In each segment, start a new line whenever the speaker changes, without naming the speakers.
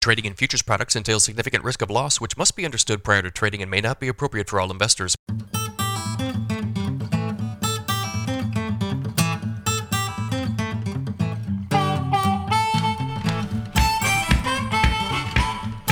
Trading in futures products entails significant risk of loss, which must be understood prior to trading and may not be appropriate for all investors.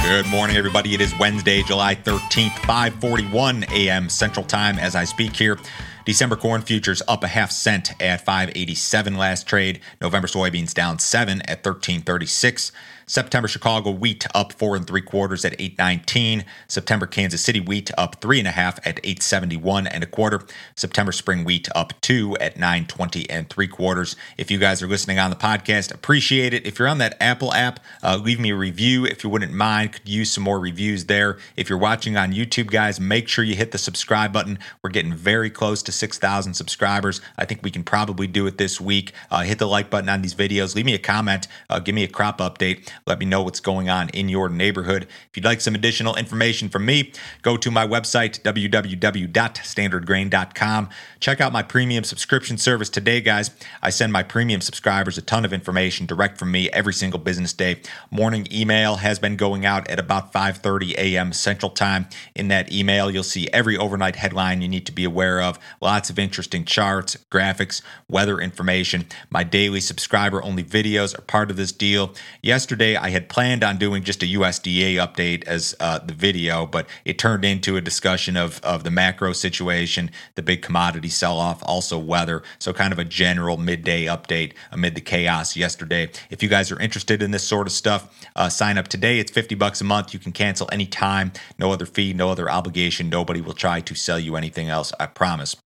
Good morning, everybody. It is Wednesday, July 13th, 5:41 a.m. Central Time as I speak here. December corn futures up a half cent at 587 last trade. November soybeans down 7 at 1336. September Chicago wheat up four and three quarters at 819. September Kansas City wheat up three and a half at 871 and a quarter. September spring wheat up two at 920 and three quarters. If you guys are listening on the podcast, appreciate it. If you're on that Apple app, uh, leave me a review if you wouldn't mind. Could use some more reviews there. If you're watching on YouTube, guys, make sure you hit the subscribe button. We're getting very close to 6,000 subscribers. I think we can probably do it this week. Uh, hit the like button on these videos. Leave me a comment. Uh, give me a crop update. Let me know what's going on in your neighborhood. If you'd like some additional information from me, go to my website, www.standardgrain.com. Check out my premium subscription service today, guys. I send my premium subscribers a ton of information direct from me every single business day. Morning email has been going out at about 5:30 a.m. Central Time. In that email, you'll see every overnight headline you need to be aware of, lots of interesting charts, graphics, weather information. My daily subscriber only videos are part of this deal. Yesterday, I had planned on doing just a USDA update as uh, the video, but it turned into a discussion of, of the macro situation, the big commodity sell off, also weather. So, kind of a general midday update amid the chaos yesterday. If you guys are interested in this sort of stuff, uh, sign up today. It's 50 bucks a month. You can cancel anytime. No other fee, no other obligation. Nobody will try to sell you anything else, I promise.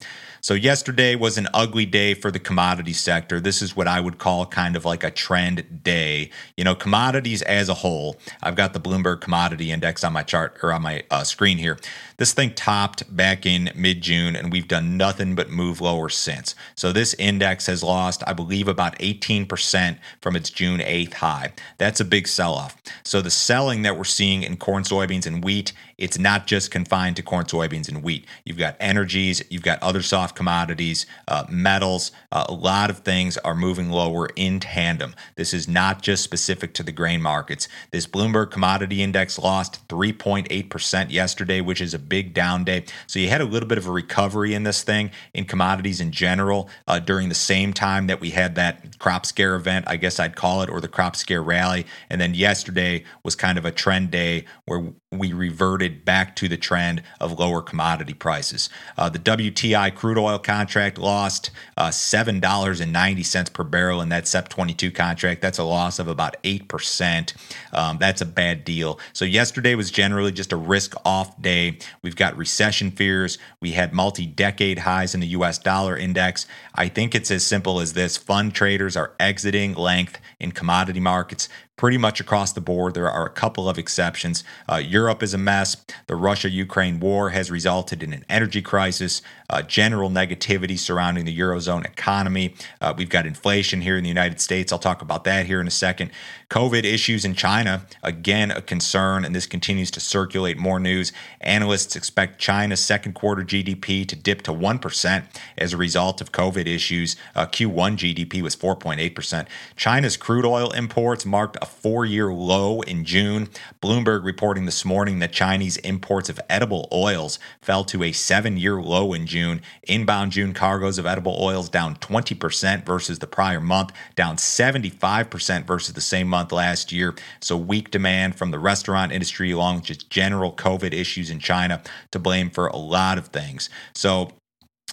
So, yesterday was an ugly day for the commodity sector. This is what I would call kind of like a trend day. You know, commodities as a whole, I've got the Bloomberg Commodity Index on my chart or on my uh, screen here. This thing topped back in mid June, and we've done nothing but move lower since. So, this index has lost, I believe, about 18% from its June 8th high. That's a big sell off. So, the selling that we're seeing in corn, soybeans, and wheat, it's not just confined to corn, soybeans, and wheat. You've got energies, you've got other soft commodities, uh, metals, uh, a lot of things are moving lower in tandem. This is not just specific to the grain markets. This Bloomberg Commodity Index lost 3.8% yesterday, which is a big down day. So you had a little bit of a recovery in this thing in commodities in general uh, during the same time that we had that crop scare event, I guess I'd call it, or the crop scare rally. And then yesterday was kind of a trend day where we reverted back to the trend of lower commodity prices. Uh, the WTI crude oil contract lost uh, $7.90 per barrel in that SEP 22 contract. That's a loss of about 8%. Um, that's a bad deal. So, yesterday was generally just a risk off day. We've got recession fears. We had multi decade highs in the US dollar index. I think it's as simple as this fund traders are exiting length in commodity markets pretty much across the board. There are a couple of exceptions. Uh, Europe is a mess. The Russia Ukraine war has resulted in an energy crisis, uh, general negativity surrounding the Eurozone economy. Uh, we've got inflation here in the United States. I'll talk about that here in a second. COVID issues in China, again, a concern, and this continues to circulate more news. Analysts expect China's second quarter GDP to dip to 1% as a result of COVID issues. Uh, Q1 GDP was 4.8%. China's crude oil imports marked a four year low in June. Bloomberg reporting this morning that Chinese imports of edible oils fell to a seven year low in June. Inbound June cargoes of edible oils down 20% versus the prior month, down 75% versus the same month last year. So, weak demand from the restaurant industry, along with just general COVID issues in China, to blame for a lot of things. So,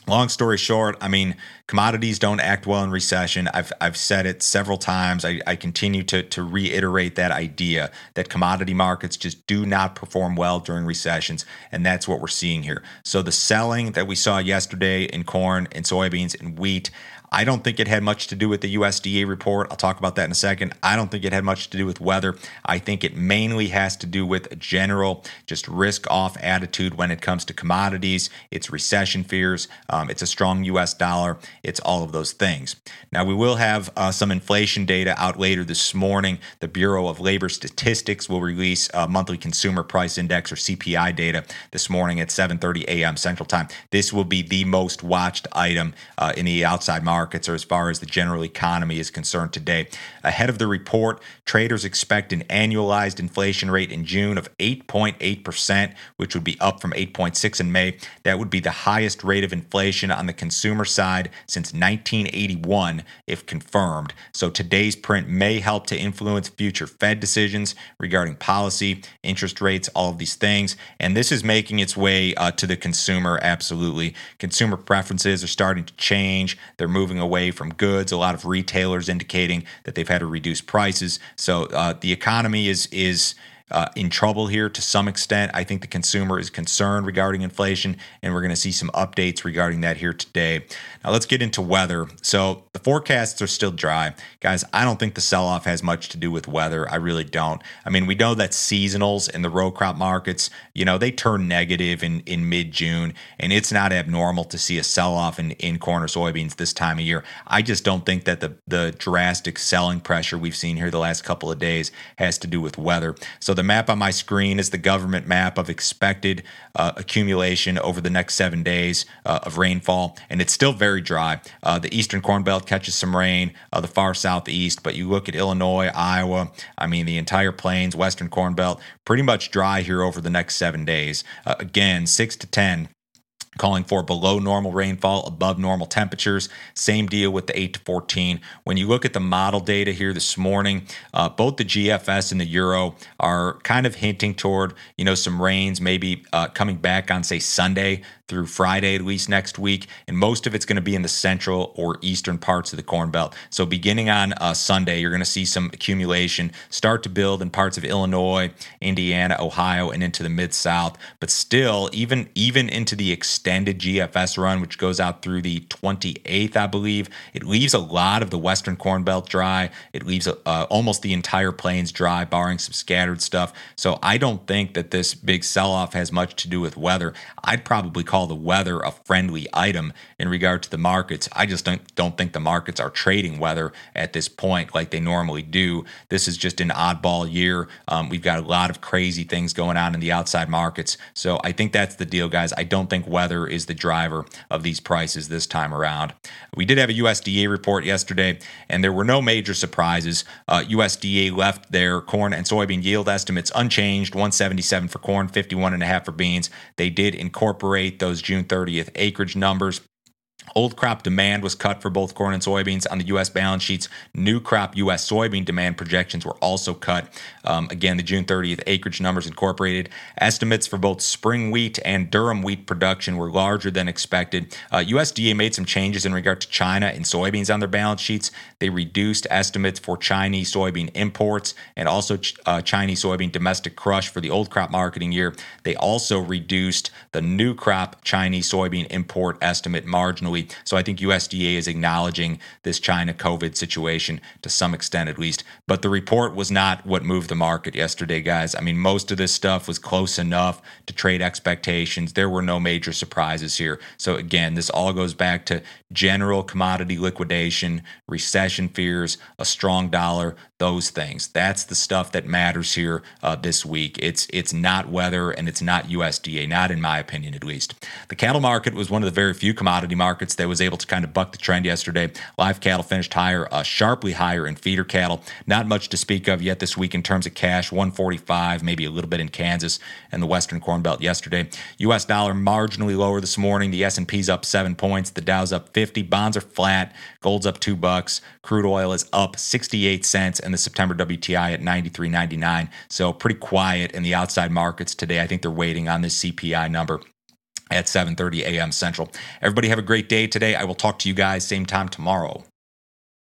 long story short, I mean, commodities don't act well in recession. I've, I've said it several times. I, I continue to, to reiterate that idea that commodity markets just do not perform well during recessions. And that's what we're seeing here. So the selling that we saw yesterday in corn and soybeans and wheat, I don't think it had much to do with the USDA report. I'll talk about that in a second. I don't think it had much to do with weather. I think it mainly has to do with a general, just risk off attitude when it comes to commodities. It's recession fears. Um, it's a strong US dollar. It's all of those things. Now, we will have uh, some inflation data out later this morning. The Bureau of Labor Statistics will release monthly consumer price index or CPI data this morning at 7:30 a.m. Central Time. This will be the most watched item uh, in the outside market markets or as far as the general economy is concerned today. Ahead of the report, traders expect an annualized inflation rate in June of 8.8%, which would be up from 8.6 in May. That would be the highest rate of inflation on the consumer side since 1981 if confirmed. So today's print may help to influence future Fed decisions regarding policy, interest rates, all of these things. And this is making its way uh, to the consumer absolutely. Consumer preferences are starting to change. They're moving away from goods. A lot of retailers indicating that they've had to reduce prices. So uh, the economy is is uh, in trouble here to some extent. I think the consumer is concerned regarding inflation, and we're going to see some updates regarding that here today. Now, let's get into weather. So, the forecasts are still dry. Guys, I don't think the sell off has much to do with weather. I really don't. I mean, we know that seasonals in the row crop markets, you know, they turn negative in, in mid June, and it's not abnormal to see a sell off in, in corn or soybeans this time of year. I just don't think that the, the drastic selling pressure we've seen here the last couple of days has to do with weather. So, the map on my screen is the government map of expected uh, accumulation over the next seven days uh, of rainfall, and it's still very dry. Uh, the eastern corn belt catches some rain, uh, the far southeast, but you look at Illinois, Iowa, I mean, the entire plains, western corn belt, pretty much dry here over the next seven days. Uh, again, six to 10 calling for below normal rainfall, above normal temperatures. Same deal with the 8 to 14. When you look at the model data here this morning, uh, both the GFS and the Euro are kind of hinting toward, you know, some rains maybe uh, coming back on, say, Sunday through Friday, at least next week. And most of it's going to be in the central or eastern parts of the Corn Belt. So beginning on uh, Sunday, you're going to see some accumulation start to build in parts of Illinois, Indiana, Ohio, and into the Mid South. But still, even, even into the extended GFS run, which goes out through the 28th, I believe, it leaves a lot of the Western Corn Belt dry. It leaves uh, almost the entire plains dry, barring some scattered stuff. So I don't think that this big sell off has much to do with weather. I'd probably call call the weather a friendly item in regard to the markets. I just don't, don't think the markets are trading weather at this point like they normally do. This is just an oddball year. Um, we've got a lot of crazy things going on in the outside markets. So I think that's the deal, guys. I don't think weather is the driver of these prices this time around. We did have a USDA report yesterday, and there were no major surprises. Uh, USDA left their corn and soybean yield estimates unchanged 177 for corn, 51 and a half for beans. They did incorporate those those June 30th acreage numbers. Old crop demand was cut for both corn and soybeans on the U.S. balance sheets. New crop U.S. soybean demand projections were also cut. Um, again, the June 30th acreage numbers incorporated. Estimates for both spring wheat and durum wheat production were larger than expected. Uh, USDA made some changes in regard to China and soybeans on their balance sheets. They reduced estimates for Chinese soybean imports and also ch- uh, Chinese soybean domestic crush for the old crop marketing year. They also reduced the new crop Chinese soybean import estimate marginally so I think USDA is acknowledging this China COVID situation to some extent, at least. But the report was not what moved the market yesterday, guys. I mean, most of this stuff was close enough to trade expectations. There were no major surprises here. So again, this all goes back to general commodity liquidation, recession fears, a strong dollar, those things. That's the stuff that matters here uh, this week. It's it's not weather and it's not USDA, not in my opinion at least. The cattle market was one of the very few commodity markets that was able to kind of buck the trend yesterday. Live cattle finished higher, uh, sharply higher in feeder cattle. Not much to speak of yet this week in terms of cash. 145, maybe a little bit in Kansas and the Western Corn Belt yesterday. U.S. dollar marginally lower this morning. The S&P's up seven points. The Dow's up 50. Bonds are flat. Gold's up two bucks. Crude oil is up 68 cents, and the September WTI at 93.99. So pretty quiet in the outside markets today. I think they're waiting on this CPI number at 7:30 a.m. Central. Everybody have a great day today. I will talk to you guys same time tomorrow.